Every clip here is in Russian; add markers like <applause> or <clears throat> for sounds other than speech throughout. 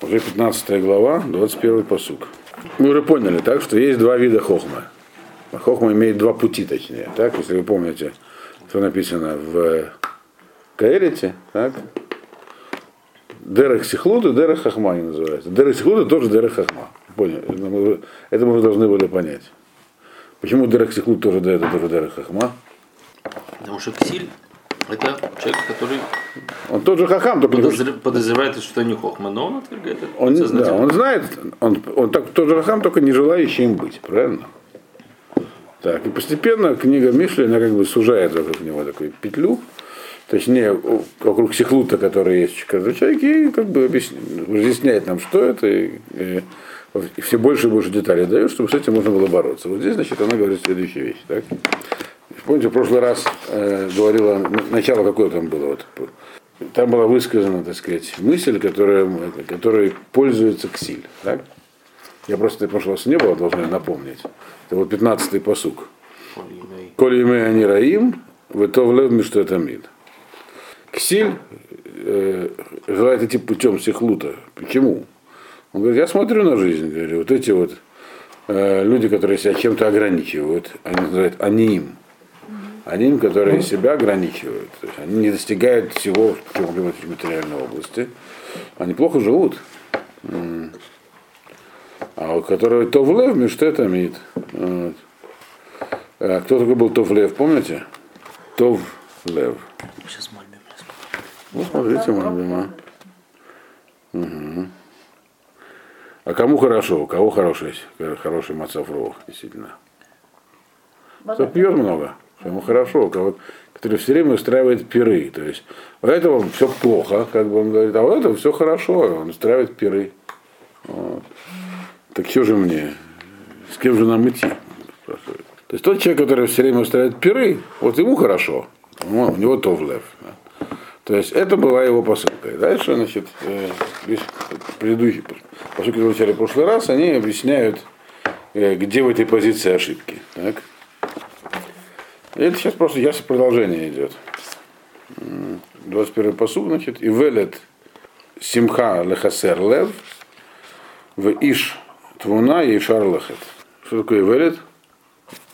Уже 15 глава, 21 посук. Мы уже поняли, так, что есть два вида хохмы. Хохма имеет два пути, точнее. Так, если вы помните, что написано в Каэлите, так, Дерех Сихлут и Дерех Хахма они называются. Дерех Сихлут тоже Дерех Хахма. Поняли? Это мы уже должны были понять. Почему Дерех Сихлут тоже это тоже Дерех Хахма? Потому что Ксиль это человек, который Он тот же Хахам, только подозр- подозревает, что не Хохма, но он отвергает это. он, да, он знает, он, он так, тот же Хахам, только не желающий им быть, правильно? Так, и постепенно книга Мишли, она как бы сужает вокруг него такую петлю, точнее, вокруг Сихлута, который есть в каждом человеке, и как бы объясняет, разъясняет нам, что это, и, и- и все больше и больше деталей дает, чтобы с этим можно было бороться. Вот здесь, значит, она говорит следующую вещь. Так? Помните, в прошлый раз э, говорила, начало какое там было, вот, там была высказана, так сказать, мысль, которая, которой пользуется Ксиль. Так? Я просто, в прошлый раз не было, должен я напомнить. Это вот 15-й посук. Коли мы они раим, вы то влев что это мид. Ксиль э, желает идти путем сихлута. Почему? Он говорит, я смотрю на жизнь, говорю, вот эти вот э, люди, которые себя чем-то ограничивают, они называют аним. Аним, которые себя ограничивают. То есть они не достигают всего в какой-либо материальной области. Они плохо живут. А у которого Товлев, что это мид. Вот. А кто такой был Товлев, помните? Товлев. Сейчас мальбим. Ну, смотрите, Мальбима. Угу. А кому хорошо? У кого хороший, хороший мацафров, действительно? Кто пьет много, что ему хорошо, кого, который все время устраивает пиры. То есть у этого все плохо, как бы он говорит, а у этого все хорошо, он устраивает пиры. Вот. Так что же мне? С кем же нам идти? То есть тот человек, который все время устраивает пиры, вот ему хорошо. Ну, у него товлев. да. То есть это была его посылка. И дальше, значит, э, весь предыдущий, поскольку мы в прошлый раз, они объясняют, э, где в этой позиции ошибки. Так? Это сейчас просто ясно продолжение идет. М, 21 посуд, значит, и велет симха лехасер лев, в иш твуна и шар лехет. Что такое велет?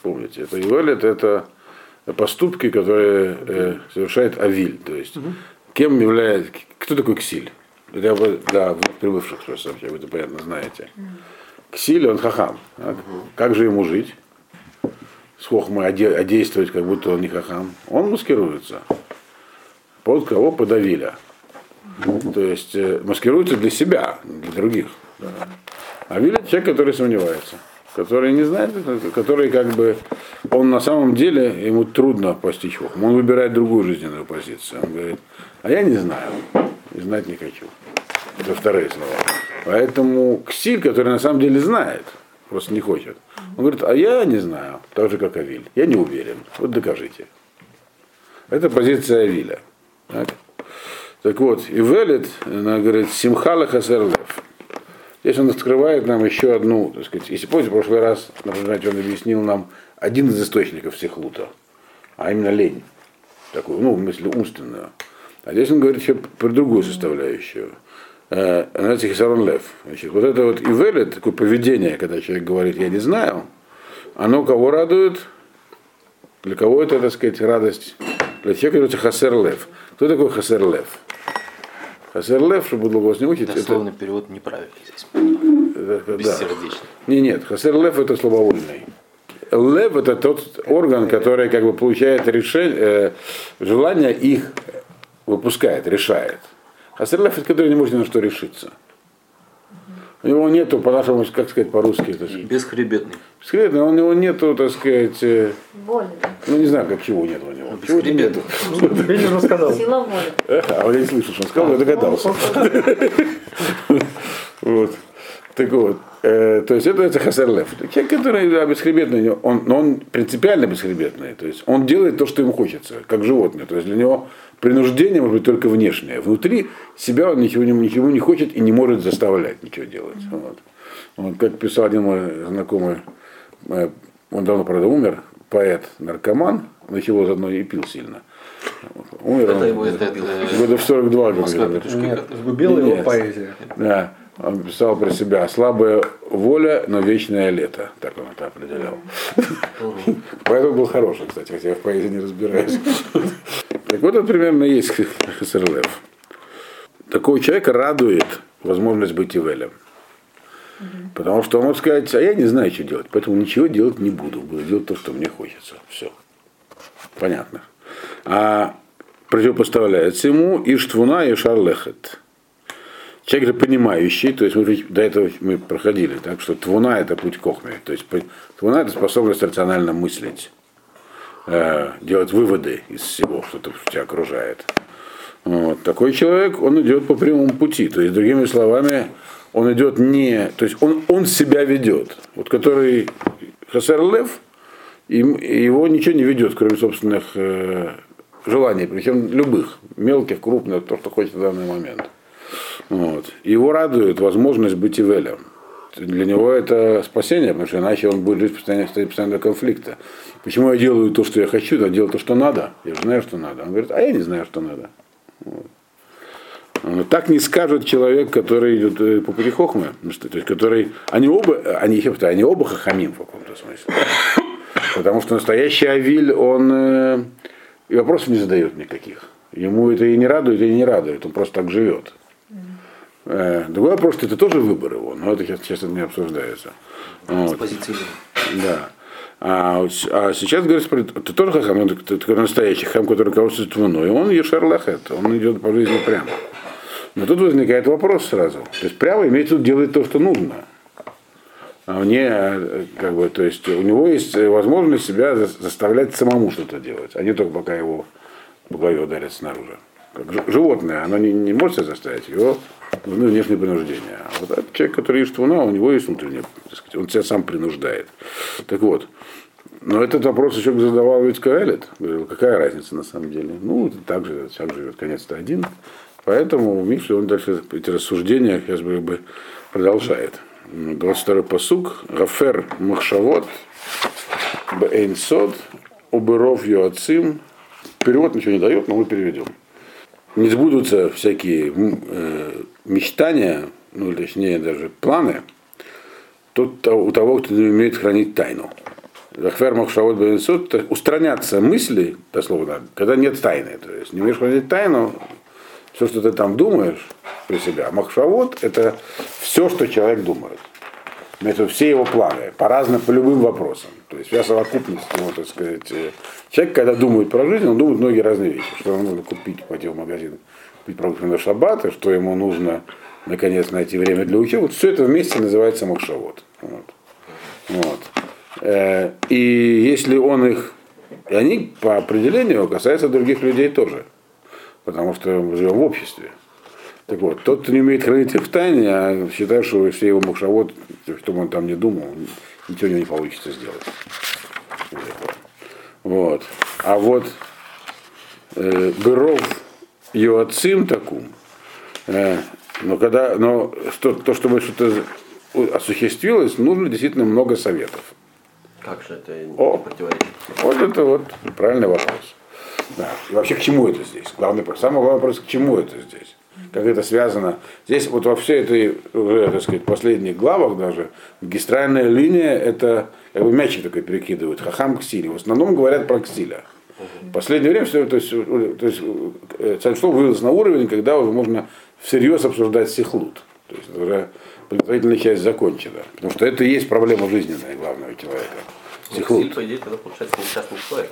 Помните, это велет это поступки, которые э, совершает Авиль. То есть, кем является, кто такой Ксиль? Для, для прибывших просто вы это понятно знаете. Ксиль, он хахам. так? Как же ему жить? С хохмой, а, де- а действовать, как будто он не хахам? Он маскируется. Под кого? Под Авиля. То есть э, маскируется для себя, для других. Авиль это человек, который сомневается который не знает, который как бы, он на самом деле, ему трудно постичь хохму. Он выбирает другую жизненную позицию. Он говорит, а я не знаю, и знать не хочу. Это вторые слова. Поэтому Ксиль, который на самом деле знает, просто не хочет, он говорит, а я не знаю, так же как Авиль, я не уверен, вот докажите. Это позиция Авиля. Так, так вот, и Велит, она говорит, Симхала Хасерлев. Здесь он открывает нам еще одну, так сказать, если помните, в прошлый раз, например, он объяснил нам один из источников всех лута, а именно лень, такую, ну, в смысле, умственную. А здесь он говорит еще про другую составляющую. Э, Знаете, Хисарон Лев. Значит, вот это вот ивеле, такое поведение, когда человек говорит, я не знаю, оно кого радует? Для кого это, так сказать, радость? Для человека это Хасер Лев. Кто такой Хасер Лев? Хасер Лев, чтобы было вас не учить, это, Дословный перевод неправильный здесь. это- да. Бессердечный. Не, нет, хасер лев это слабовольный. Лев это тот орган, который как бы получает решение, э, желание их выпускает, решает. Лев это который не может ни на что решиться. У него нету, по-нашему, как сказать по-русски, это же- Бесхребетный. бесхребетно, у него нету, так сказать, э, Воля. ну не знаю, как чего нет у него. Чего-то нету. Бенин рассказал. Сила воли. А вот я не слышал, что он сказал, я догадался. <laughs> Вот. Так вот, э, то есть это, это хасер лев. Человек, который да, бесхребетный, он, но он принципиально бесхребетный. То есть он делает то, что ему хочется, как животное. То есть для него принуждение может быть только внешнее. Внутри себя он ничего, не- ничего не хочет и не может заставлять ничего делать. Вот. Вот, как писал один мой знакомый, э, он давно, правда, умер, поэт-наркоман, но его заодно и пил сильно. Умер Это он его, это, года в 42, Москва говорит. петушки. Нет, сгубила его поэзия. Да. Он писал про себя слабая воля, но вечное лето. Так он это определял. Поэтому был хороший, кстати, хотя я в поэзии не разбираюсь. Так вот, это примерно есть ХСРЛФ. Такого человека радует возможность быть Ивелем. Потому что он может сказать, а я не знаю, что делать, поэтому ничего делать не буду. Буду делать то, что мне хочется. Все. Понятно. А противопоставляется ему Иштвуна и Шарлехет. Человек же понимающий, то есть мы до этого мы проходили, так что твуна это путь кохмы, то есть твуна это способность рационально мыслить, э, делать выводы из всего, что тебя окружает. Вот. Такой человек, он идет по прямому пути, то есть другими словами, он идет не, то есть он, он себя ведет, вот который Хасер Лев, его ничего не ведет, кроме собственных э, желаний, причем любых, мелких, крупных, то, что хочет в данный момент. Вот. Его радует возможность быть Ивелем. Для него это спасение, потому что иначе он будет жить постоянно, стоит постоянно конфликта. Почему я делаю то, что я хочу, я делаю то, что надо. Я же знаю, что надо. Он говорит, а я не знаю, что надо. Вот. Но так не скажет человек, который идет э, по пути хохмы, то есть который, они оба, они, они оба хахамим в каком-то смысле. Потому что настоящий Авиль, он э, и вопросов не задает никаких. Ему это и не радует, и не радует, он просто так живет. Э, другой вопрос, это тоже выбор его, но это сейчас, это не обсуждается. Вот. Да. А, а сейчас говорится, ты тоже хахам, ты, ты настоящий хам, который руководствует твуной, он ешарлахет, он идет по жизни прямо. Но тут возникает вопрос сразу. То есть прямо имеется в виду делать то, что нужно. А мне, как бы, то есть у него есть возможность себя заставлять самому что-то делать, а не только пока его по голове ударят снаружи. Как животное, оно не, не может себя заставить, его нужны внешние принуждения. А вот этот человек, который ищет луна, у него есть внутреннее, так сказать, он себя сам принуждает. Так вот, но этот вопрос еще задавал ведь Каэлит. Говорил, какая разница на самом деле? Ну, так же, так живет, конец-то один. Поэтому Мишли, он дальше эти рассуждения, сейчас бы, бы продолжает. 22-й посук. Гафер Махшавот Бейнсод Убыров Йоацим. Перевод ничего не дает, но мы переведем не сбудутся всякие э, мечтания, ну, точнее даже планы, тот у того, кто не умеет хранить тайну. Захвер Махшавод Бенсот, устраняться мысли, дословно, когда нет тайны. То есть не умеешь хранить тайну, все, что ты там думаешь при себя. Махшавод это все, что человек думает. Это все его планы, по разным, по любым вопросам. То есть вся совокупность, ну, так сказать, э, человек, когда думает про жизнь, он думает многие разные вещи, что ему нужно купить, пойти в магазин, купить продукты на шаббат, и что ему нужно, наконец, найти время для учебы. Вот все это вместе называется махшавод. Вот. Вот. Э, и если он их, и они по определению касаются других людей тоже, потому что мы живем в обществе. Так вот, тот, кто не умеет хранить их в тайне, а считает, что все его махшавод, что бы он там не думал, ничего у него не получится сделать. Вот. А вот э, Быров Йоацим такум, э, но когда, но что, то, чтобы что-то осуществилось, нужно действительно много советов. Как же это О, противоречит? Вот это вот правильный вопрос. Да. И вообще к чему это здесь? Главный, самый главный вопрос, к чему это здесь? Как это связано. Здесь вот во всей этой, уже, так сказать, последних главах даже, магистральная линия, это как бы мячик такой перекидывают, хахам ксили. В основном говорят про ксиля. В последнее время все, то есть, то есть э, Царство вывелось на уровень, когда уже можно всерьез обсуждать сихлут. То есть уже подготовительная часть закончена. Потому что это и есть проблема жизненная главного человека. Сихлут. по идее, тогда получается несчастный человек.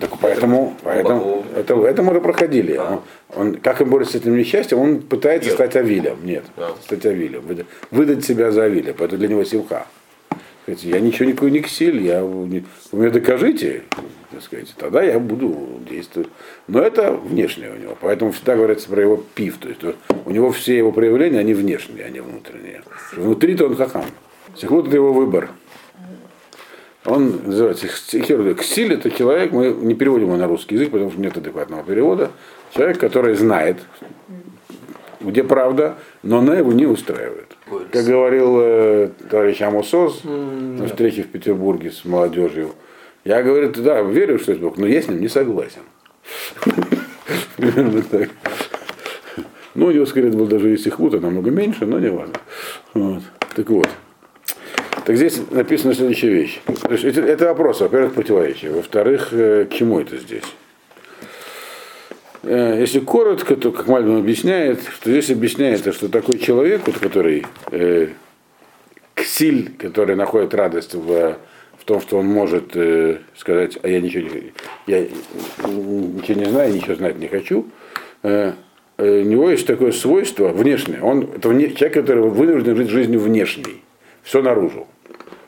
Так поэтому, поэтому это, это мы проходили. Да. Он, он, как он борется с этим несчастьем, он пытается Нет. стать Авилем. Нет, да. стать Авилем. Выдать, выдать себя за Авиля. Поэтому для него симха. Я ничего никакой не ксиль, я, вы мне докажите, так сказать, тогда я буду действовать. Но это внешнее у него. Поэтому всегда говорится про его пив. То есть у него все его проявления, они внешние, а не внутренние. Внутри-то он хахам. Сихлут это его выбор. Он называется Хердук. Ксиль это человек, мы не переводим его на русский язык, потому что нет адекватного перевода. Человек, который знает, где правда, но она его не устраивает. Как говорил э, товарищ Амосоз mm, на встрече в Петербурге с молодежью, я говорю, да, верю, что есть Бог, но я с ним не согласен. <laughs> Ну, у него, скорее, был даже если хмута, намного меньше, но не важно. Вот. Так вот. Так здесь написана следующая вещь. То есть это, это вопрос, во-первых, противоречие. Во-вторых, э, к чему это здесь? Э, если коротко, то, как Мальбин объясняет, что здесь объясняется, что такой человек, вот, который э, ксиль, который находит радость в, в том, что он может э, сказать, а я ничего, не, я ничего не знаю, ничего знать не хочу, э, э, у него есть такое свойство внешнее. Он это вне, человек, который вынужден жить жизнью внешней, все наружу.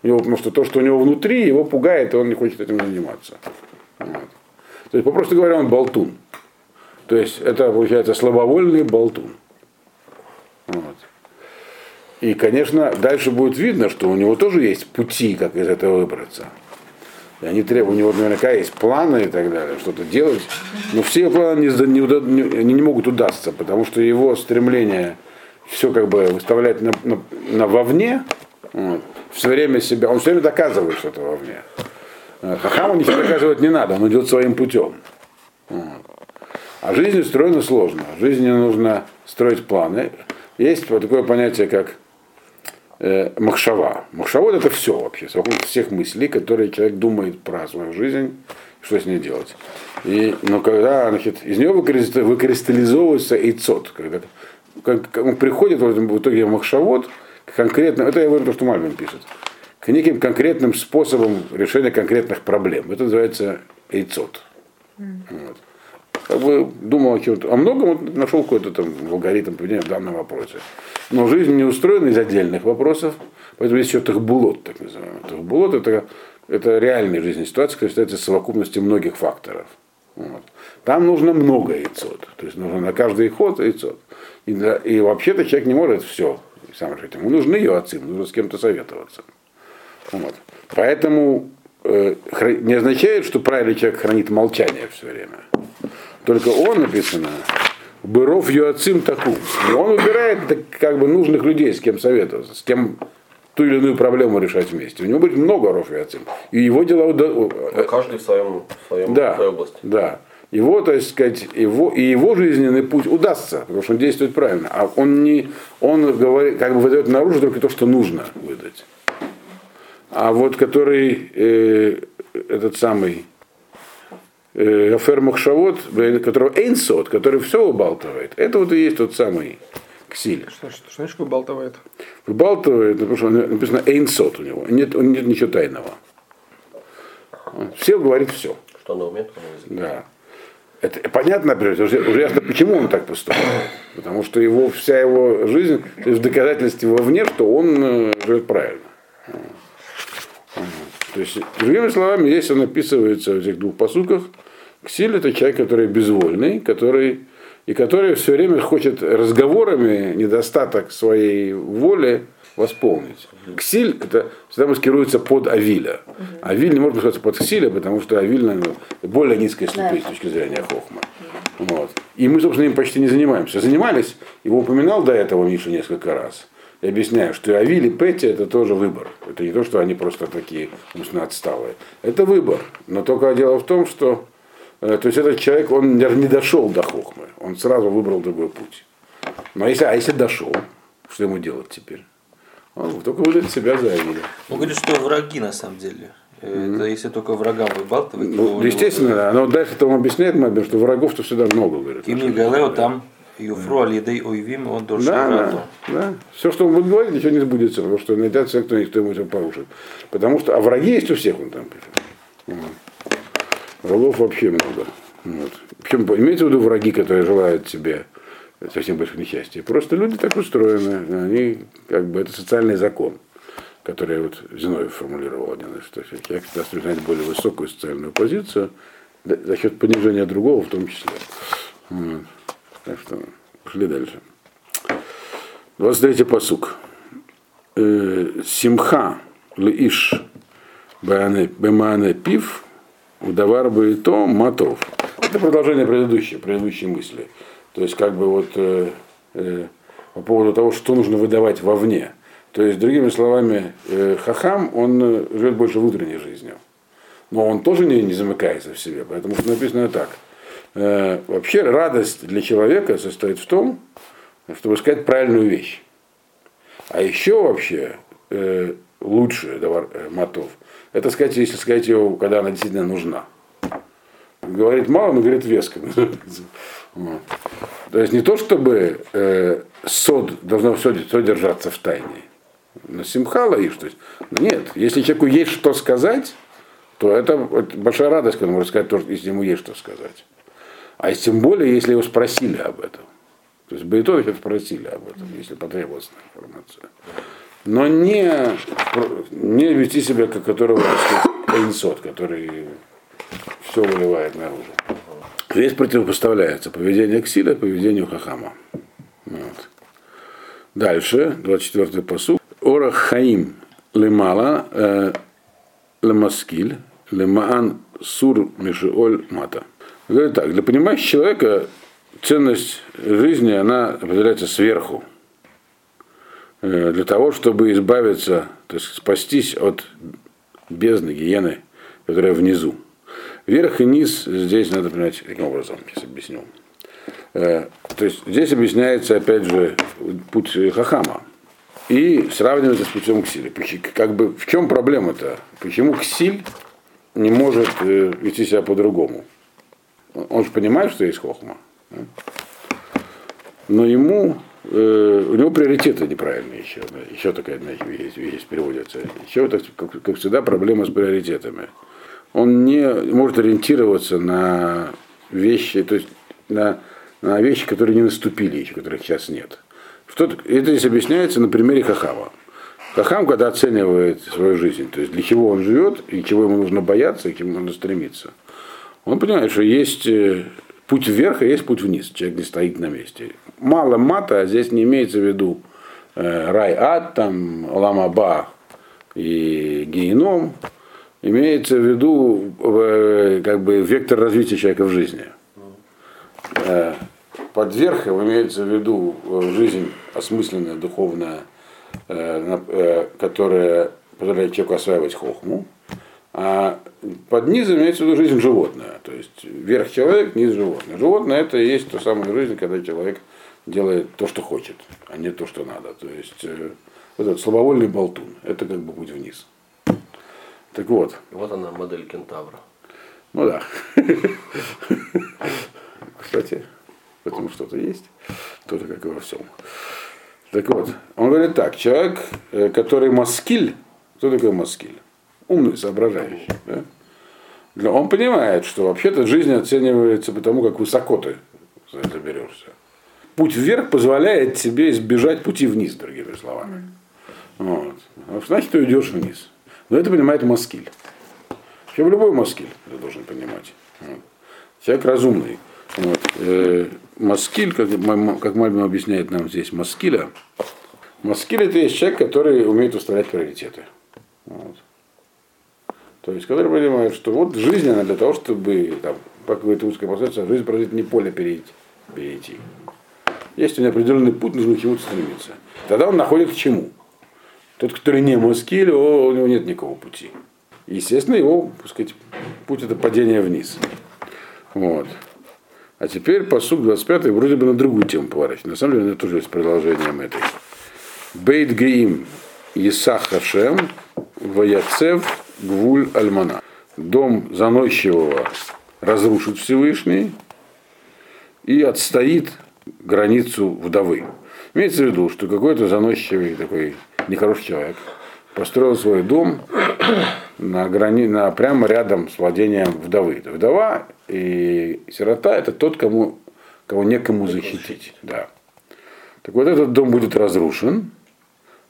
Него, потому что то, что у него внутри, его пугает, и он не хочет этим заниматься. Вот. То есть, попросту говоря, он болтун. То есть это получается слабовольный болтун. Вот. И, конечно, дальше будет видно, что у него тоже есть пути, как из этого выбраться. И они требуют, у него наверняка есть планы и так далее, что-то делать. Но все его планы не, не, не, не могут удастся, потому что его стремление все как бы выставлять на, на, на вовне, вот, все время себя, он все время доказывает что-то вовне. Хахаму ничего доказывать не надо, он идет своим путем. А жизнь устроена сложно. Жизни нужно строить планы. Есть вот такое понятие, как э, махшава. Махшавод это все вообще, совокупность всех мыслей, которые человек думает про свою жизнь, что с ней делать. И, но когда значит, из него выкристаллизовывается эйцот, когда как, он приходит в итоге махшавод, конкретно, это я говорю то, что Мальвин пишет, к неким конкретным способам решения конкретных проблем. Это называется эйцот. Mm. Вот как бы думал о чем-то, о многом вот нашел какой-то там алгоритм поведения в данном вопросе. Но жизнь не устроена из отдельных вопросов, поэтому есть еще тахбулот, так называемый. Тахбулот это, это реальная жизненная ситуация, которая является совокупностью многих факторов. Вот. Там нужно много яйцот, то есть нужно на каждый ход яйцот. И, да, и вообще-то человек не может все сам решить. Ему нужны ее отцы, нужно с кем-то советоваться. Вот. Поэтому э, не означает, что правильный человек хранит молчание все время. Только он написано, Быров Юацим Таку. Он выбирает как бы нужных людей, с кем советоваться, с кем ту или иную проблему решать вместе. У него будет много Ров Юацим. И его дела... Ну, каждый в своем, в своем да, в своей области. Да. Его, так сказать, его, и его жизненный путь удастся, потому что он действует правильно. А он не, он говорит, как бы выдает наружу только то, что нужно выдать. А вот который э, этот самый Афер Махшавод, которого Эйнсот, который все убалтывает, это вот и есть тот самый ксиль. Что, что, что значит выбалтывает? Выбалтывает, потому что написано Эйнсот у него, нет, он нет ничего тайного. Все говорит все. Что он умеет, он Да. Это понятно, например, уже, уже ясно, почему он так поступает. Потому что его, вся его жизнь, то есть в доказательстве вовне, что он э, живет правильно. То есть, другими словами, здесь он описывается в этих двух посуках, Ксиль это человек, который безвольный, который, и который все время хочет разговорами недостаток своей воли восполнить. Ксиль это всегда маскируется под Авиля. Авиль не может маскироваться под Ксиля, потому что Авиль наверное, более низкая ступень с точки зрения Хохма. Вот. И мы, собственно, им почти не занимаемся. Занимались, его упоминал до этого Миша несколько раз. Я объясняю, что Авиль и Петти это тоже выбор. Это не то, что они просто такие умственно отсталые. Это выбор. Но только дело в том, что Э, то есть этот человек, он не дошел до хохмы, он сразу выбрал другой путь. Но если, а если дошел, что ему делать теперь? Он только выдает себя за Авиля. Он говорит, что враги на самом деле. Mm-hmm. Это если только врагам выбалтывать. Ну, естественно, да. Но дальше там объясняет Мабин, что врагов-то всегда много, говорит. Кимни Галео там Юфру Алидей Ойвим, он должен да, да, да. Все, что он будет говорить, ничего не сбудется, потому что найдется кто никто ему порушит. Потому что, а враги есть у всех, он там пишет. Врагов вообще много. Вот. Причем имеется в виду враги, которые желают тебе совсем большого несчастья. Просто люди так устроены. Они, как бы, это социальный закон, который вот Зиновьев формулировал один что человек всегда занять более высокую социальную позицию за счет понижения другого в том числе. Вот. Так что пошли дальше. 23-й посук. Э, Симха лиш бемане пив Удавар бы то матов. Это продолжение предыдущей, предыдущей мысли. То есть, как бы вот э, э, по поводу того, что нужно выдавать вовне. То есть, другими словами, э, хахам, он э, живет больше внутренней жизнью. Но он тоже не, не замыкается в себе. Поэтому написано так. Э, вообще радость для человека состоит в том, чтобы сказать правильную вещь. А еще вообще э, лучше товар, э, мотов, это сказать, если сказать его, когда она действительно нужна. Говорит мало, но говорит веско. <laughs> То есть не то, чтобы э, сод должно все, все держаться в тайне. На симхала и что Нет, если человеку есть что сказать, то это, большая радость, когда можно сказать, то, если ему есть что сказать. А тем более, если его спросили об этом. То есть Бейтовича спросили об этом, если потребовалась информация. Но не, не вести себя, как которого инсот, который все выливает наружу. Здесь противопоставляется поведение Ксиля поведению Хахама. Вот. Дальше, 24-й посуд. Ора Хаим лемала э, лемаскиль лемаан сур мишеоль мата. Говорит так, для понимающего человека ценность жизни, она определяется сверху. Э, для того, чтобы избавиться, то есть спастись от бездны, гиены, которая внизу. Верх и низ здесь надо понимать каким образом, сейчас объясню. Э, то есть здесь объясняется, опять же, путь Хахама. И сравнивается с путем Ксиля. Как бы, в чем проблема-то? Почему Ксиль не может э, вести себя по-другому? Он же понимает, что есть Хохма. Но ему, э, у него приоритеты неправильные еще. Еще такая одна вещь, вещь переводится. Еще, как, как всегда, проблема с приоритетами. Он не может ориентироваться на вещи, то есть на, на вещи, которые не наступили еще, которых сейчас нет. Что это здесь объясняется на примере Хахама. Хахам, когда оценивает свою жизнь, то есть для чего он живет, и чего ему нужно бояться, и к чему нужно стремиться, он понимает, что есть э, путь вверх и есть путь вниз. Человек не стоит на месте. Мало мата, а здесь не имеется в виду э, рай-ад, там, ламаба и геном. Имеется в виду э, как бы вектор развития человека в жизни. Э, под верхом имеется в виду э, жизнь осмысленная, духовная, которая позволяет человеку осваивать хохму. А под низом имеется в виду жизнь животное. То есть верх человек, низ животное. Животное это и есть то самая жизнь, когда человек делает то, что хочет, а не то, что надо. То есть вот этот слабовольный болтун, это как бы путь вниз. Так вот. Вот она, модель кентавра. Ну да. Кстати, в этом что-то есть. Тоже как и во всем. Так вот, он говорит так, человек, э, который маскиль, кто такой маскиль? умный, соображающий. Да? Он понимает, что вообще-то жизнь оценивается по тому, как высоко ты заберешься. Путь вверх позволяет тебе избежать пути вниз, другими словами. Вот. А значит, ты уйдешь вниз. Но это понимает Маскиль. Вообще любой Маскиль это должен понимать. Вот. Человек разумный. Вот. Э, маскиль, как, как Мальбин объясняет нам здесь, Маскиля. Маскиль это есть человек, который умеет устранять приоритеты. Вот. То есть, который понимает, что вот жизнь, она для того, чтобы, там, как говорит русская пословица, жизнь прожить не поле перейти. перейти. Есть у него определенный путь, нужно к чему-то стремиться. Тогда он находит к чему. Тот, который не маскиль, у него нет никакого пути. Естественно, его, так сказать, путь это падение вниз. Вот. А теперь посуд 25 вроде бы на другую тему поворачивает. На самом деле, это тоже есть продолжением этой. Бейт Геим Исах Хашем Ваяцев Гвуль Альмана. Дом заносчивого разрушит Всевышний и отстоит границу вдовы. Имеется в виду, что какой-то заносчивый такой нехороший человек построил свой дом на грани... на, прямо рядом с владением вдовы. Вдова и сирота это тот, кому, кого некому защитить. Да. Так вот этот дом будет разрушен,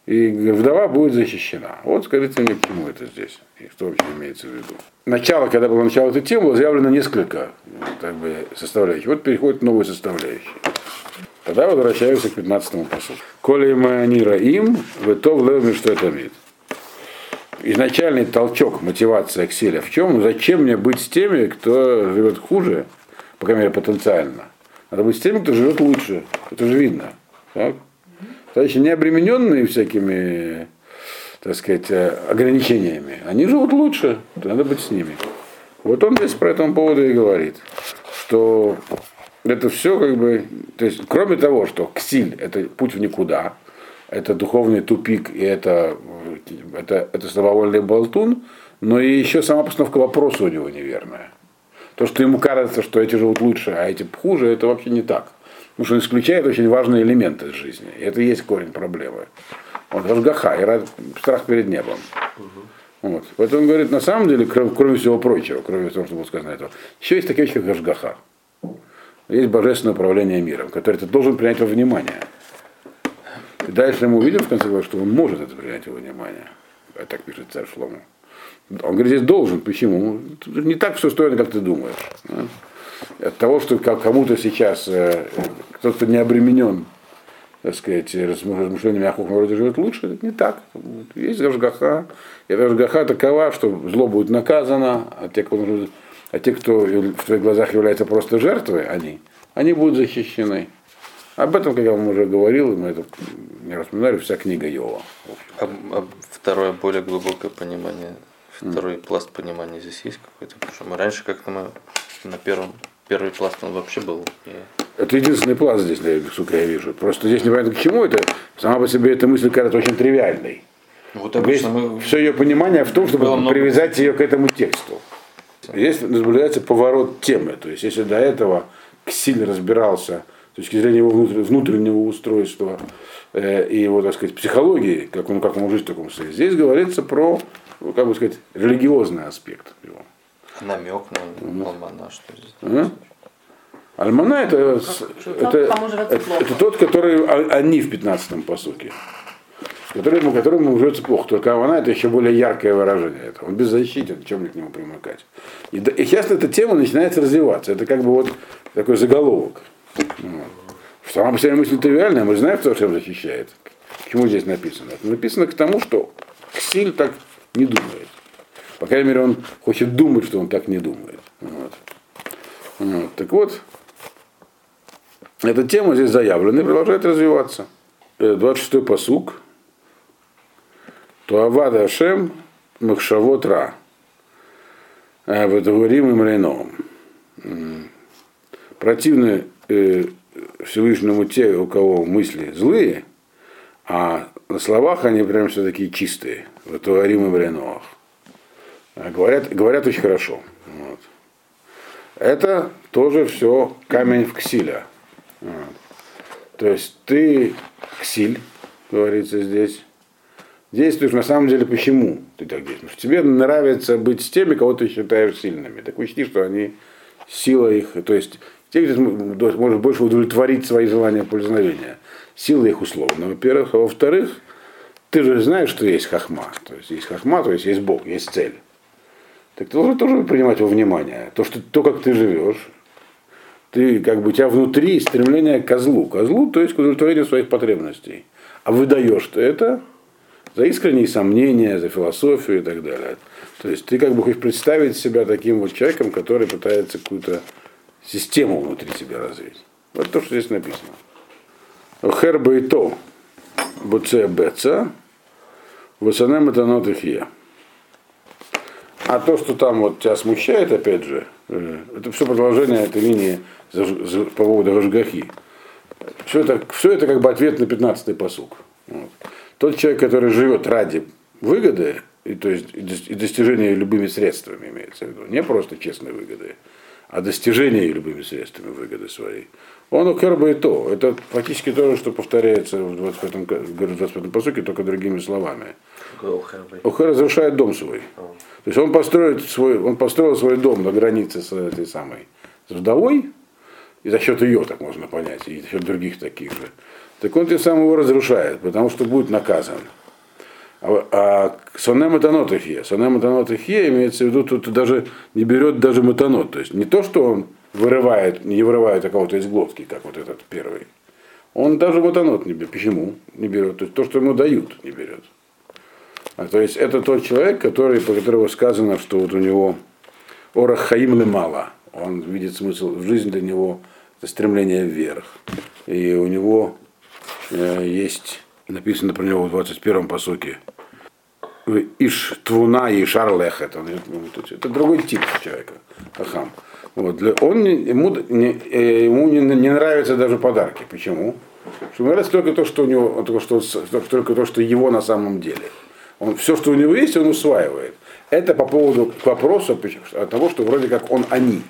и вдова будет защищена. Вот скажите мне, к чему это здесь, и что вообще имеется в виду. Начало, когда было начало этой темы, было заявлено несколько как бы, составляющих. Вот переходит новые составляющие. Тогда возвращаемся к 15-му посуду. Коли манира им, в то в что это имеет. Изначальный толчок, мотивация Акселя в чем? Зачем мне быть с теми, кто живет хуже, по крайней мере потенциально? Надо быть с теми, кто живет лучше. Это же видно. Так? товарищи, не обремененные всякими, так сказать, ограничениями, они живут лучше, надо быть с ними. Вот он здесь по этому поводу и говорит, что это все как бы, то есть, кроме того, что ксиль это путь в никуда, это духовный тупик, и это, это, это слабовольный болтун, но и еще сама постановка вопроса у него неверная. То, что ему кажется, что эти живут лучше, а эти хуже, это вообще не так. Потому что он исключает очень важные элементы из жизни. И это и есть корень проблемы. Он Рашгаха, и страх перед небом. Вот. Поэтому он говорит, на самом деле, кроме, кроме всего прочего, кроме того, что было сказано этого, еще есть такие вещи, как Гашгаха. Есть божественное управление миром, которое ты должен принять во внимание. И дальше мы увидим, в конце концов, что он может это принять во внимание. Так пишет царь Шлому. Он говорит, здесь должен. Почему? Не так все устроено, как ты думаешь. Да? От того, что кому-то сейчас э, кто-то не обременен так сказать, размышлениями о каком народе живет лучше, это не так. Есть Гашгаха, и Гашгаха такова, что зло будет наказано, а те, кто, а те, кто в твоих глазах является просто жертвой, они, они будут защищены. Об этом, как я вам уже говорил, мы это не распоминали, вся книга Йова. А, а второе, более глубокое понимание, второй mm. пласт понимания здесь есть какой-то? Потому что мы раньше как-то мы на первом, первый пласт он вообще был. Это единственный пласт здесь, сука, я вижу. Просто здесь непонятно к чему это. Сама по себе эта мысль кажется очень тривиальной. Вот обычно мы... Все ее понимание в том, чтобы много... привязать ее к этому тексту. Здесь наблюдается поворот темы. То есть, если до этого Ксиль разбирался с точки зрения его внутреннего устройства э, и его, так сказать, психологии, как он, как он жить в таком состоянии, здесь говорится про, как бы сказать, религиозный аспект его. Намек на Ламана, что здесь. А? Альмана это, это, это, это тот, который они в 15-м посуке. Которому, которому живется плохо. Только Авана это еще более яркое выражение этого. Он беззащитен, чем к нему примыкать. И, и сейчас эта тема начинает развиваться. Это как бы вот такой заголовок. Вот. Сама по себе мысль тривиальная, мы знаем, кто всем защищает. К чему здесь написано? Это написано к тому, что Ксиль так не думает. По крайней мере, он хочет думать, что он так не думает. Вот. Вот. Так вот, эта тема здесь заявлена и продолжает развиваться. 26-й посук. Туавада Ашем Махшавот Ра. Ватаварим им Рейновым. Противны э, Всевышнему те, у кого мысли злые, а на словах они прям все такие чистые. Ватаварим им Рейновых. Говорят, говорят очень хорошо. Вот. Это тоже все камень в ксиля. То есть ты ксиль, говорится здесь, действуешь на самом деле почему ты так действуешь. Тебе нравится быть с теми, кого ты считаешь сильными. Так учти, что они сила их, то есть те, кто может больше удовлетворить свои желания пользования. Сила их условно, во-первых. А во-вторых, ты же знаешь, что есть хахма. То есть есть хахма, то есть есть Бог, есть цель. Так ты должен тоже принимать во внимание. То, что, то как ты живешь, ты как бы у тебя внутри стремление к козлу. Козлу, то есть к удовлетворению своих потребностей. А выдаешь ты это за искренние сомнения, за философию и так далее. То есть ты как бы хочешь представить себя таким вот человеком, который пытается какую-то систему внутри себя развить. Вот то, что здесь написано. Херба и то, буце беца, высанем это нот их А то, что там вот тебя смущает, опять же, э, это все продолжение этой линии по поводу Рожгахи. Все это, все это как бы ответ на 15-й посуг. Вот. Тот человек, который живет ради выгоды, и, то есть и достижения любыми средствами имеется в виду, не просто честной выгоды, а достижения любыми средствами выгоды своей. Он укерба и то. Это фактически то же, что повторяется в 25-м, 25 посуке, только другими словами. Охер разрушает дом свой. То есть он, построит свой, он построил свой дом на границе с этой самой с вдовой, и за счет ее, так можно понять, и за счет других таких же, так он тем самым его разрушает, потому что будет наказан. А, а сонем матанотахе, сонем имеется в виду, тут даже не берет даже матанот, то есть не то, что он вырывает, не вырывает а кого-то из глотки, как вот этот первый. Он даже матанот не берет. Почему не берет? То есть то, что ему дают, не берет. А, то есть это тот человек, который, по которому сказано, что вот у него орах хаим мало. Он видит смысл в жизни для него это стремление вверх. И у него есть, написано про него в 21-м посоке, Иш Твуна и Шарлех, это, это другой тип человека, Ахам. Вот, он ему, не, э, ему не, не нравятся даже подарки. Почему? Потому что ему нравится только то, что у него, только, что, только то, что его на самом деле. Он, все, что у него есть, он усваивает. Это по поводу к вопросу того, что вроде как он они.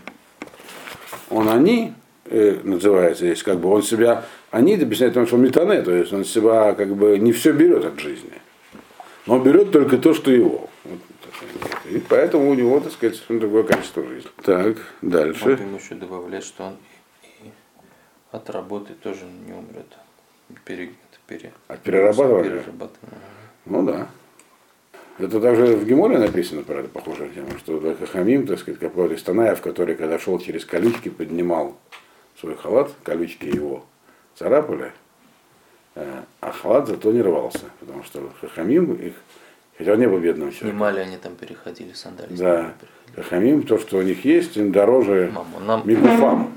Он они, э, называется здесь, как бы он себя, они объясняет, потому что он метане, то есть он себя как бы не все берет от жизни. Но берет только то, что его. Вот, и поэтому у него, так сказать, другое качество жизни. Так, дальше. Можем еще добавлять, что он и от работы тоже не умрет. Пере, пере, от перерабатывания? перерабатывания. Ну да. Это также в Геморе написано это похожая тема, что Хахамим, так сказать, какой-то из Танаев, который, когда шел через колючки, поднимал свой халат, колючки его царапали, э, а халат зато не рвался, потому что Хахамим их, хотя он не был бедным человеком. Снимали они там переходили сандалии. Да. Хахамим, то, что у них есть, им дороже Маму, нам... мигуфам.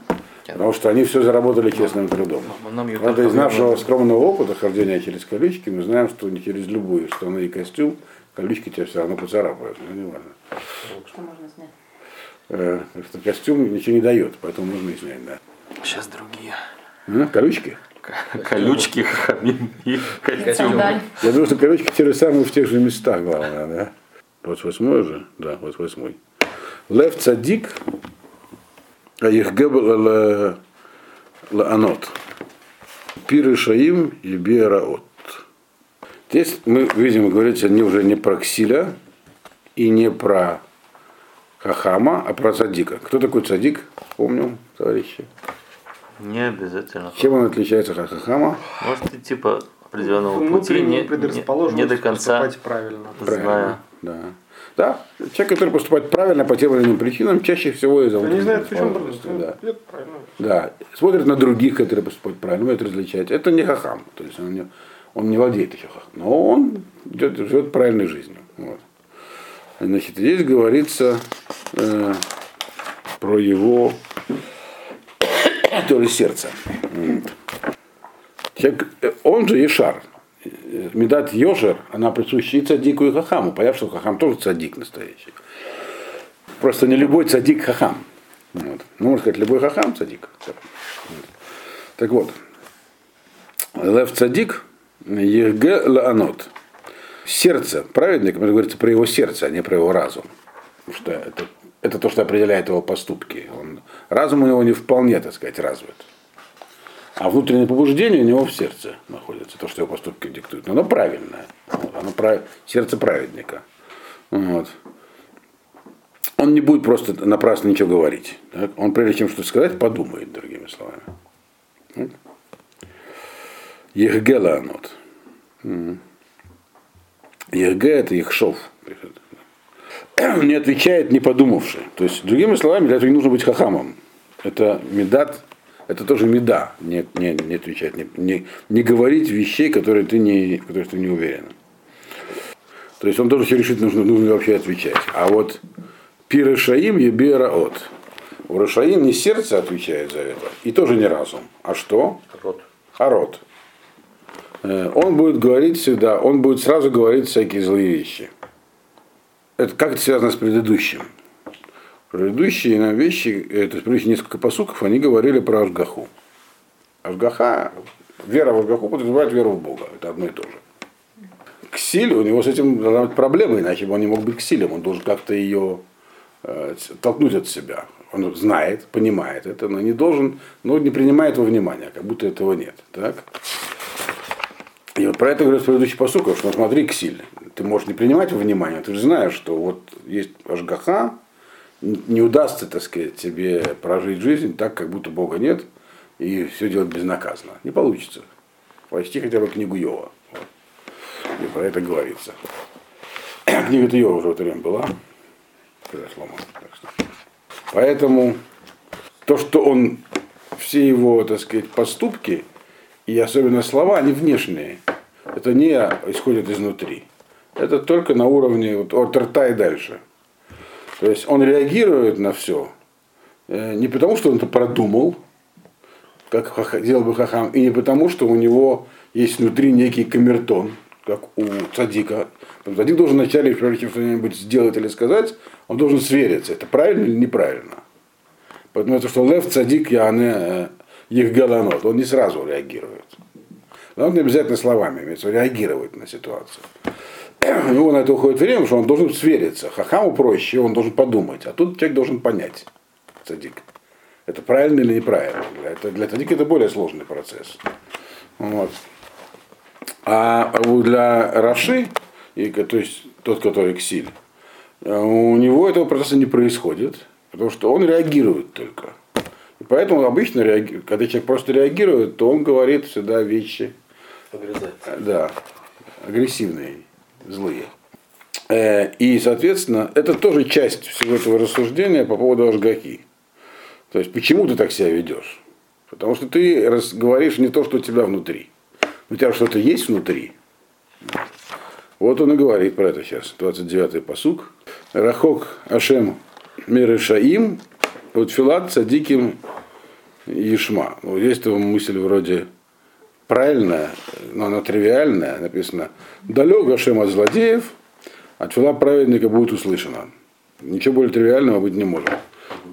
Потому что они все заработали честным трудом. Нам ее Правда, из нашего скромного опыта хождения через колючки мы знаем, что не через любую штаны и костюм колючки тебя все равно поцарапают. Ну, не важно. Что можно снять? Э, что костюм ничего не дает, поэтому можно и снять, да. Сейчас другие. А, колючки? Колючки, хамин и. Сандаль. Я думаю, что колючки те же самые в тех же местах, главное, да? Вот восьмой же? Да, вот восьмой. Лев цадик, а их гебл лаанот. Пиры шаим и биараот. Здесь мы видим, говорится не уже не про Ксиля и не про Хахама, а про цадика. Кто такой цадик? Помним, товарищи. Не обязательно. Чем он отличается от Хахама? Может идти по определенному пути, не, не, не до конца поступать правильно. зная. Да. Да. Человек, который поступает правильно по тем или иным причинам, чаще всего из-за в чем возраста, да. Это правильно. да. Смотрит на других, которые поступают правильно, умеет различать. Это не хахам. То есть он не, он не владеет еще хахам. Но он идет, живет правильной жизнью. Вот. Значит, здесь говорится э, про его <coughs> то ли сердце. Э, он же Ешар. Медат Йошер, она присуща и цадику, и хахаму. Понятно, что хахам тоже цадик настоящий. Просто не любой цадик хахам. Вот. Ну, можно сказать, любой хахам цадик. Так вот. Лев цадик, Ехге лаанот. Сердце праведника, это говорится про его сердце, а не про его разум. Потому что это, это то, что определяет его поступки. Он, разум у него не вполне, так сказать, развит. А внутреннее побуждение у него в сердце находится, то, что его поступки диктуют. Но оно правильное. Оно прав... Сердце праведника. Вот. Он не будет просто напрасно ничего говорить. Так? Он, прежде чем что-то сказать, подумает, другими словами. Ехгела анот. Ехге это Ехшов. <clears throat> Не отвечает, не подумавши. То есть, другими словами, для этого не нужно быть хахамом. Это медат, это тоже меда, не, не, не отвечать, не, не, не говорить вещей, которые ты не, в которых ты не уверен. То есть он тоже все решить, нужно, нужно вообще отвечать. А вот пир Шаим еби раот. У Рашаим не сердце отвечает за это, и тоже не разум. А что? Рот. А рот. Э, Он будет говорить всегда, он будет сразу говорить всякие злые вещи. Это как это связано с предыдущим? Предыдущие нам вещи, э, то есть предыдущие несколько посуков, они говорили про Ашгаху. Ашгаха, вера в Ашгаху подразумевает веру в Бога. Это одно и то же. Ксиль, у него с этим должна быть проблема, иначе бы он не мог быть ксилем. Он должен как-то ее э, толкнуть от себя. Он знает, понимает это, но не должен, но не принимает во внимание, как будто этого нет. Так? Про это говорят предыдущий посуков, что ну, смотри, Ксиль, ты можешь не принимать во внимание, ты же знаешь, что вот есть Ашгаха, не удастся, так сказать, тебе прожить жизнь так, как будто Бога нет, и все делать безнаказанно. Не получится. Почти хотя бы книгу Йова. И про это говорится. <clears throat> Книга-то Йова уже в это время была. Произошло, так что. Поэтому то, что он, все его, так сказать, поступки, и особенно слова, они внешние. Это не исходит изнутри. Это только на уровне вот, от рта и дальше. То есть он реагирует на все не потому, что он это продумал, как делал бы Хахам, и не потому, что у него есть внутри некий камертон, как у цадика. Цадик должен вначале, прежде чем что-нибудь сделать или сказать, он должен свериться, это правильно или неправильно. Поэтому это что лев цадик яне их галанот. Он не сразу реагирует. Он не обязательно словами, имеется реагировать на ситуацию. <clears throat> У него на это уходит время, что он должен свериться. Хахаму проще, он должен подумать. А тут человек должен понять, цадик. Это правильно или неправильно. Для, для цадика это более сложный процесс. Вот. А для Раши, и, то есть тот, который ксиль, у него этого процесса не происходит, потому что он реагирует только. И поэтому обычно, когда человек просто реагирует, то он говорит всегда вещи да, агрессивные, злые. Э, и, соответственно, это тоже часть всего этого рассуждения по поводу Ашгаки. То есть, почему ты так себя ведешь? Потому что ты говоришь не то, что у тебя внутри. У тебя что-то есть внутри. Вот он и говорит про это сейчас. 29-й посук. Рахок Ашем Мирышаим, вот Филат Садиким Ишма. Вот есть там мысль вроде правильная, но она тривиальная. Написано, далек Ашем от злодеев, от фила праведника будет услышано. Ничего более тривиального быть не может.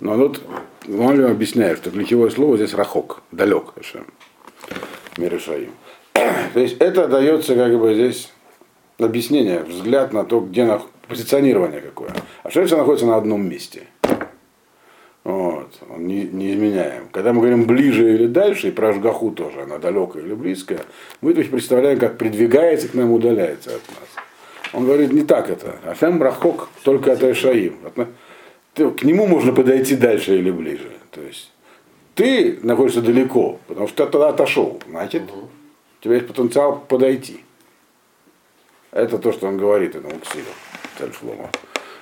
Но вот Малим объясняет, что ключевое слово здесь рахок, далек Ашем. Мирышаим. <clears throat> То есть это дается как бы здесь объяснение, взгляд на то, где на позиционирование какое. А Шельца находится на одном месте. Вот, он не, изменяем. Когда мы говорим ближе или дальше, и про Жгаху тоже, она далекая или близкая, мы то есть представляем, как придвигается к нам, удаляется от нас. Он говорит, не так это. Афем Рахок только от Айшаим. К нему можно подойти дальше или ближе. То есть ты находишься далеко, потому что ты тогда отошел. Значит, у тебя есть потенциал подойти. Это то, что он говорит этому Ксилю, царь Шлома.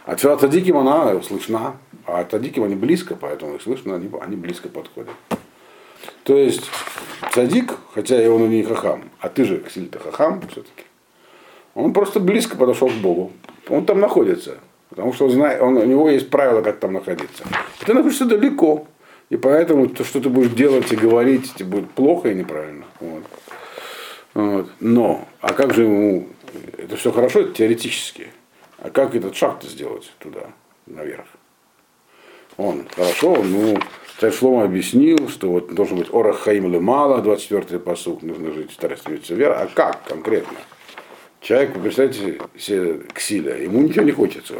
А Тфила Тадиким она слышна, а Тадиким они близко, поэтому их слышно, они, они близко подходят. То есть Садик, хотя и он и не хахам, а ты же, Ксиль-то хахам все-таки, он просто близко подошел к Богу. Он там находится. Потому что он знает, он, у него есть правила, как там находиться. ты находишься далеко. И поэтому то, что ты будешь делать и говорить, тебе будет плохо и неправильно. Вот. Вот. Но, а как же ему это все хорошо, это теоретически. А как этот шаг-то сделать туда, наверх? Он, хорошо, ну, царь Шлома объяснил, что вот должен быть Орах Хаим Лемала, 24-й посуд, нужно жить, стараться вера. А как конкретно? Человек, вы представьте себе Ксиля, ему ничего не хочется.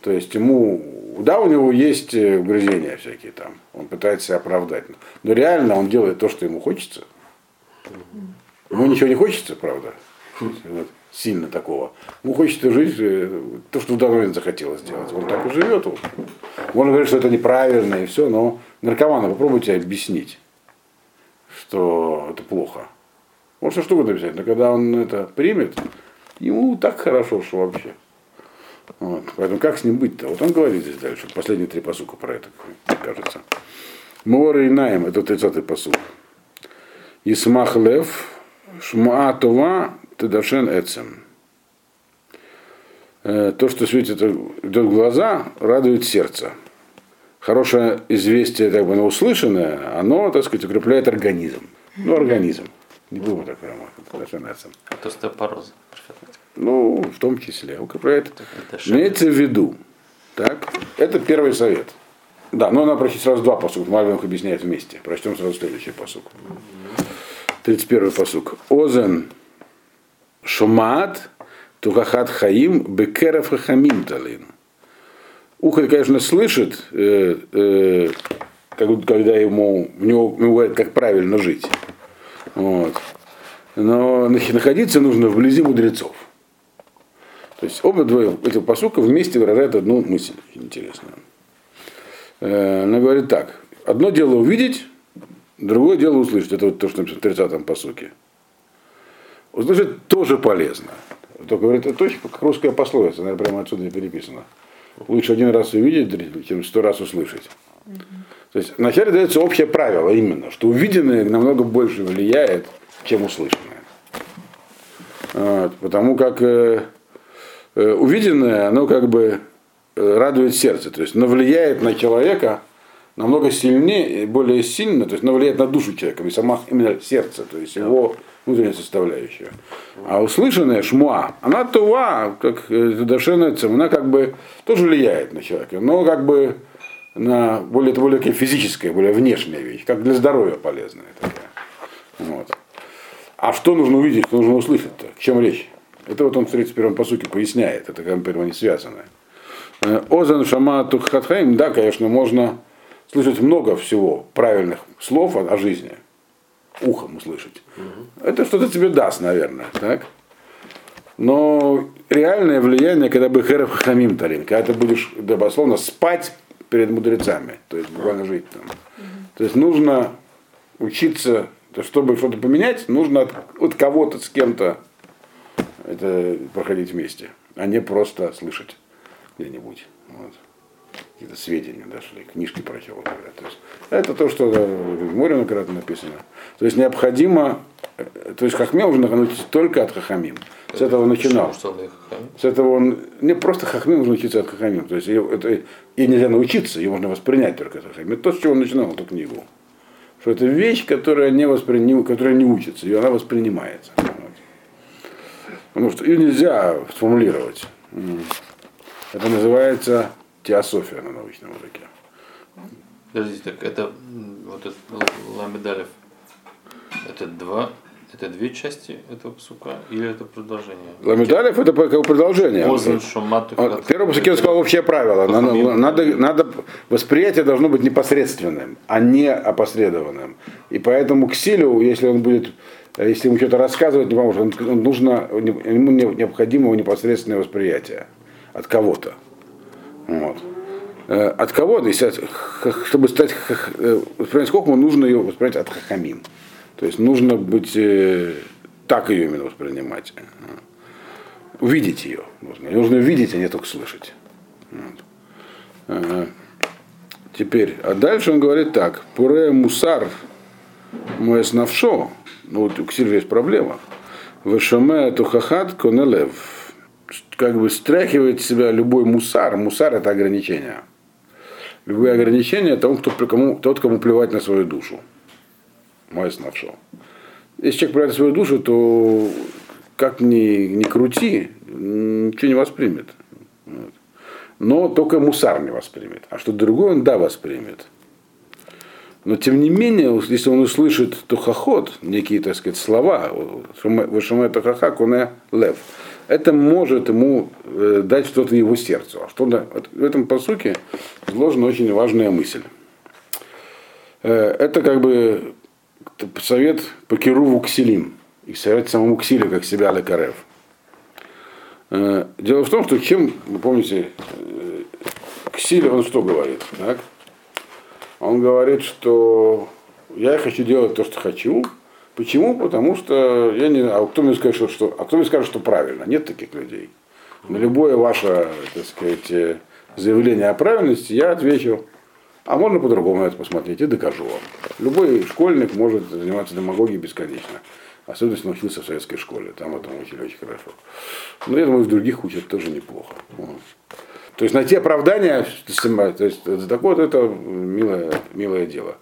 То есть ему, да, у него есть угрызения всякие там, он пытается себя оправдать. Но реально он делает то, что ему хочется. Ему ничего не хочется, правда. Вот сильно такого. Ему хочется жить э, то, что момент захотелось сделать. Он так и живет. Можно говорить, что это неправильно и все, но наркомана попробуйте объяснить, что это плохо. Может, что угодно обязательно, но когда он это примет, ему так хорошо, что вообще. Вот. Поэтому как с ним быть-то? Вот он говорит здесь дальше, последние три посука про это, кажется. Мора и Наем, это 30-й посук. Исмах лев, шма това, Тедашен Эцем. Э, то, что светит идет в глаза, радует сердце. Хорошее известие, как бы, но услышанное, оно, так сказать, укрепляет организм. Ну, организм. Не будем так прямо. А остеопороза. Ну, в том числе. Укрепляет. Имеется в виду. Так, это первый совет. Да, но надо прочесть сразу два посука. Мальвин их объясняет вместе. Прочтем сразу следующий посук. 31 посук. Озен Шумат Тухахат Хаим Бекеров Хахамим Талин. Ухо, конечно, слышит, э, э, когда ему, у него, ему говорят, как правильно жить. Вот. Но находиться нужно вблизи мудрецов. То есть оба двое этих посука вместе выражают одну мысль интересную. Э, она говорит так. Одно дело увидеть, другое дело услышать. Это вот то, что написано в 30-м посуке. Услышать тоже полезно. Только говорит, это точно как русская пословица, наверное, прямо отсюда и переписано. Лучше один раз увидеть, чем сто раз услышать. Угу. То есть вначале дается общее правило именно, что увиденное намного больше влияет, чем услышанное. Вот, потому как э, э, увиденное, оно как бы э, радует сердце, то есть оно влияет на человека намного сильнее, более сильно, то есть оно влияет на душу человека, и сама именно сердце, то есть его внутренняя составляющая. А услышанная шмуа, она туа, как дашенецем, она как бы тоже влияет на человека, но как бы на более, это более физическая, более внешняя вещь, как для здоровья полезная такая. Вот. А что нужно увидеть, что нужно услышать-то? К чем речь? Это вот он в 31-м посуке поясняет, это как бы они связаны. Э, Озан Шама Тухатхаим, да, конечно, можно слышать много всего правильных слов о, о жизни. Ухом услышать. Угу. Это что-то тебе даст, наверное. Так? Но реальное влияние, когда бы херов хамим тарин, когда ты будешь дословно спать перед мудрецами, то есть буквально жить там. То есть нужно учиться, то чтобы что-то поменять, нужно от, от кого-то с кем-то это проходить вместе, а не просто слышать где-нибудь. Вот. Какие-то сведения дошли, книжки прочел. То есть, это то, что в море накратно написано. То есть необходимо, э, то есть хахме нужно научиться только от хахамим. С этого начинал. С этого он не просто хахмим нужно учиться от хахамим. То есть это и нельзя научиться, ее можно воспринять только от хахамим. Это то, с чего он начинал эту книгу. Что это вещь, которая не, воспри... которая не учится, и она воспринимается. Потому что ее нельзя сформулировать. Это называется теософия на научном языке. Подождите, так это вот этот Ламедалев, это два, это две части этого псука или это продолжение? Ламедалев это как продолжение. Он- Первый псуке он сказал общее правило. Надо, надо, надо, восприятие должно быть непосредственным, а не опосредованным. И поэтому к силю, если он будет, если ему что-то рассказывать не поможет, он, нужно, ему не- необходимо непосредственное восприятие от кого-то. Вот. Э, От кого-то, если от- х- чтобы стать э, воспринимать хохму, нужно ее воспринимать от хахамим. То есть нужно быть э, так ее именно воспринимать. Увидеть ее нужно. Нужно видеть, а не только слышать. Вот. Теперь, а дальше он говорит так. Пуре мусар моес навшо. Ну вот у Ксильва есть проблема. Вешаме тухахат конелев. Как бы стряхивает с себя любой мусар. Мусар это ограничение. Любые ограничения тому, кто, кому, тот, кому плевать на свою душу. Моес навшо. Если человек плевать на свою душу, то как ни, ни крути, ничего не воспримет. Вот. Но только мусар не воспримет. А что другое он да воспримет. Но тем не менее, если он услышит тухахот, некие, так сказать, слова, вышаме тухаха, куне лев, это может ему э, дать что-то его сердцу. А что в этом посуке изложена очень важная мысль. Э, это как бы совет по Кируву Ксилим. И совет самому Ксилю, как себя Лекарев. Э, Дело в том, что чем, вы помните, Ксиль, он что говорит? Так? Он говорит, что я хочу делать то, что хочу. Почему? Потому что я не а кто мне скажет, что, что, а кто мне скажет, что правильно? Нет таких людей. На любое ваше, так сказать, э, заявление о правильности я отвечу, а можно по-другому это посмотреть и докажу вам. Любой школьник может заниматься демагогией бесконечно. Особенно если научился в советской школе, там этому учили очень хорошо. Но я думаю, в других учат тоже неплохо. Вот. То есть найти оправдание, то есть так вот это милое, милое дело.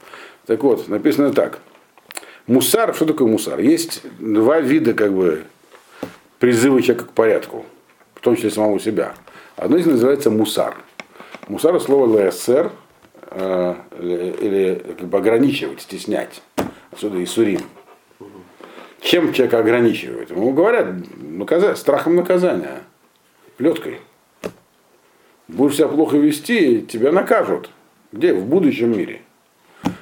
Так вот, написано так. Мусар, что такое мусар? Есть два вида как бы призыва человека к порядку, в том числе самого себя. Одно из них называется мусар. Мусар слово ЛСР, э, или как бы ограничивать, стеснять. Отсюда и сурим. Чем человека ограничивают? Ему говорят, наказа... страхом наказания, плеткой. Будешь себя плохо вести, тебя накажут. Где? В будущем мире.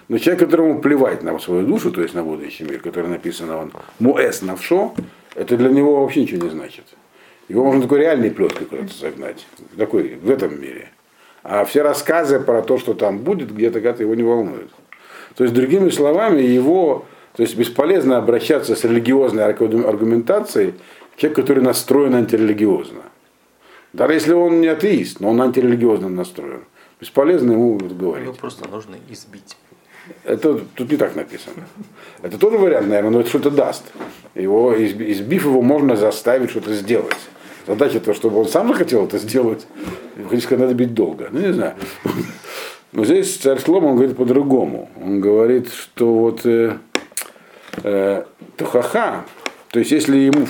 Но человек, которому плевать на свою душу, то есть на будущий мир, который написано он Муэс Навшо, это для него вообще ничего не значит. Его можно такой реальной плеткой куда-то загнать. Такой, в этом мире. А все рассказы про то, что там будет, где-то где-то его не волнуют. То есть, другими словами, его, то есть бесполезно обращаться с религиозной аргументацией человек, который настроен антирелигиозно. Даже если он не атеист, но он антирелигиозно настроен. Бесполезно ему говорить. Его просто нужно избить. Это тут не так написано. Это тоже вариант, наверное, но это что-то даст. Его, избив его, можно заставить что-то сделать. Задача то, чтобы он сам захотел это сделать. Сказать, надо бить долго. Ну, не знаю. Но здесь царь Шлом, он говорит по-другому. Он говорит, что вот э, э, тухаха, то есть если ему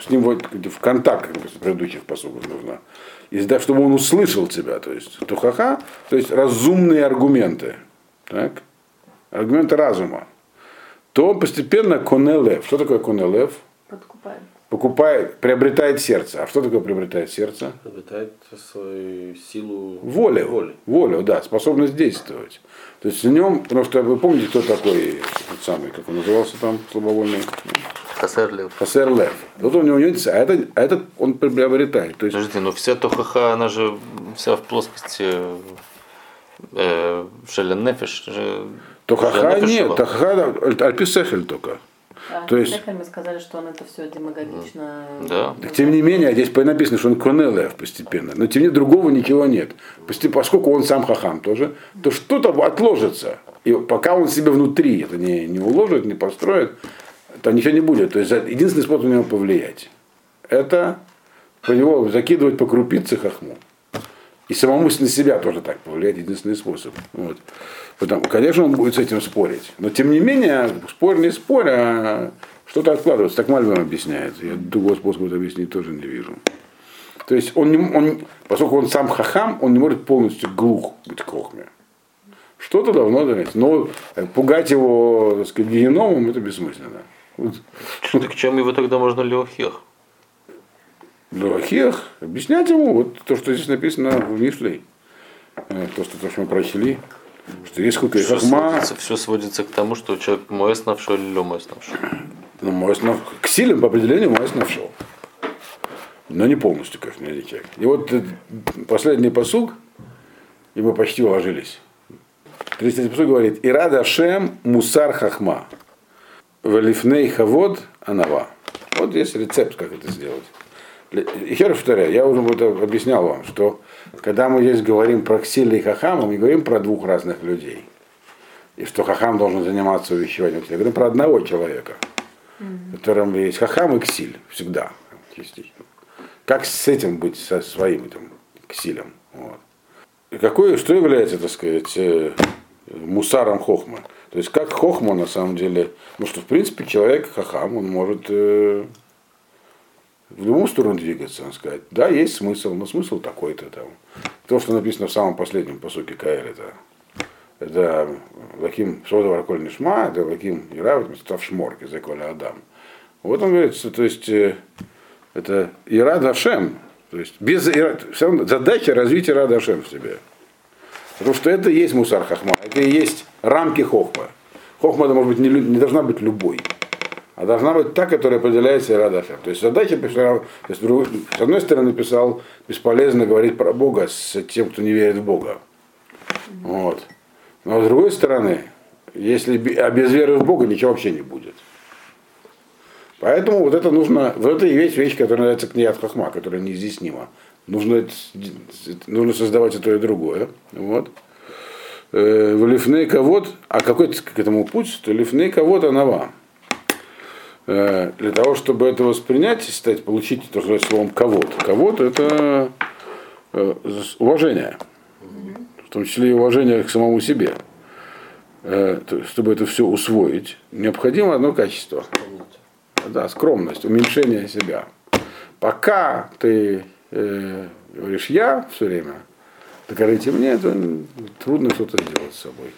с ним в контакт, как в предыдущих посылках нужно. И да, чтобы он услышал тебя, то есть тухаха, то есть разумные аргументы, так? аргументы разума, то он постепенно конелев. Что такое конелев? Подкупает. Покупает, приобретает сердце. А что такое приобретает сердце? Обретает свою силу Волю. воли. Волю, да, способность действовать. То есть в нем, потому что вы помните, кто такой, тот самый, как он назывался там, слабовольный? Хасерлев. Хасер Лев. Вот у него нет, а это, а этот он приобретает. То есть Подождите, но вся Тохаха, она же вся в плоскости э, Шелен Нефиш. же- Тохаха нет. Тохаха альписехель только. Да, То есть- мы сказали, что он это все демагогично. Да. Так, тем не менее, здесь написано, что он конелев постепенно. Но тем не менее, другого ничего нет. Поскольку он сам хахам тоже, то что-то отложится. И пока он себе внутри это не, не уложит, не построит, то ничего не будет. То есть единственный способ на него повлиять, это по него закидывать по крупице хахму. И самому на себя тоже так повлиять, единственный способ. Вот. Потому, конечно, он будет с этим спорить. Но тем не менее, спор не спор, а что-то откладывается. Так Мальбим объясняет. Я другого способа это объяснить тоже не вижу. То есть он, не, он, поскольку он сам хахам, он не может полностью глух быть к. Что-то давно дать. Но пугать его, так сказать, геномом, это бессмысленно. Так чем его тогда можно Леохех? Лахех, объяснять ему вот то, что здесь написано в Мишлей. Э, То, что, то, что мы прочли. Что есть хукей Все хахма, сводится, все сводится к тому, что человек моэс навшо или лё моэс навшо. ну, моэс нав- к силам по определению моэс навшел. Но не полностью, конечно, не человек. И вот э, последний посуг, и мы почти уложились. 33 посуг говорит, Ирада Шем Мусар Хахма. Валифней Хавод Анава. Вот есть рецепт, как это сделать. Еще раз повторяю, я уже вот объяснял вам, что когда мы здесь говорим про ксиль и хахама, мы говорим про двух разных людей. И что хахам должен заниматься увещеванием. Я говорю про одного человека, в котором есть хахам и ксиль всегда, частично. Как с этим быть, со своим этим ксилем? Вот. И какое, что является, так сказать, э, мусаром хохма? То есть как хохма на самом деле, ну что в принципе человек хахам, он может э, в любую сторону двигаться, он сказать, да, есть смысл, но смысл такой-то там. То, что написано в самом последнем посуке Каэр, это, это Лаким Сода Варколь Нишма, это Лаким Ира, став Шморк, из Коля Адам. Вот он говорит, что, то есть, э, это Ира Дашем, то есть без Ира, всё равно задача развить Ира Дашем в себе. Потому что это и есть мусар хахма, это и есть рамки хохма. Хохма это может быть не, не должна быть любой, а должна быть та, которая определяется Ирадашем. То есть задача, то есть, с одной стороны, писал, бесполезно говорить про Бога с тем, кто не верит в Бога. Вот. Но с другой стороны, если а без веры в Бога ничего вообще не будет. Поэтому вот это нужно, вот это и есть вещь, которая называется кният хахма, которая неизъяснима. Нужно, это нужно создавать и то и другое. Вот. Э, В лифней ковод, а какой к этому путь, то лифней ковод анава. Э, Для того, чтобы это воспринять, стать, получить то, что словом ковод. Ковод это э, уважение. В том числе и уважение к самому себе. Чтобы это все усвоить, необходимо одно качество. Да, скромность, уменьшение себя. Пока ты э, говоришь я все время, докажите мне, это трудно что-то сделать с собой.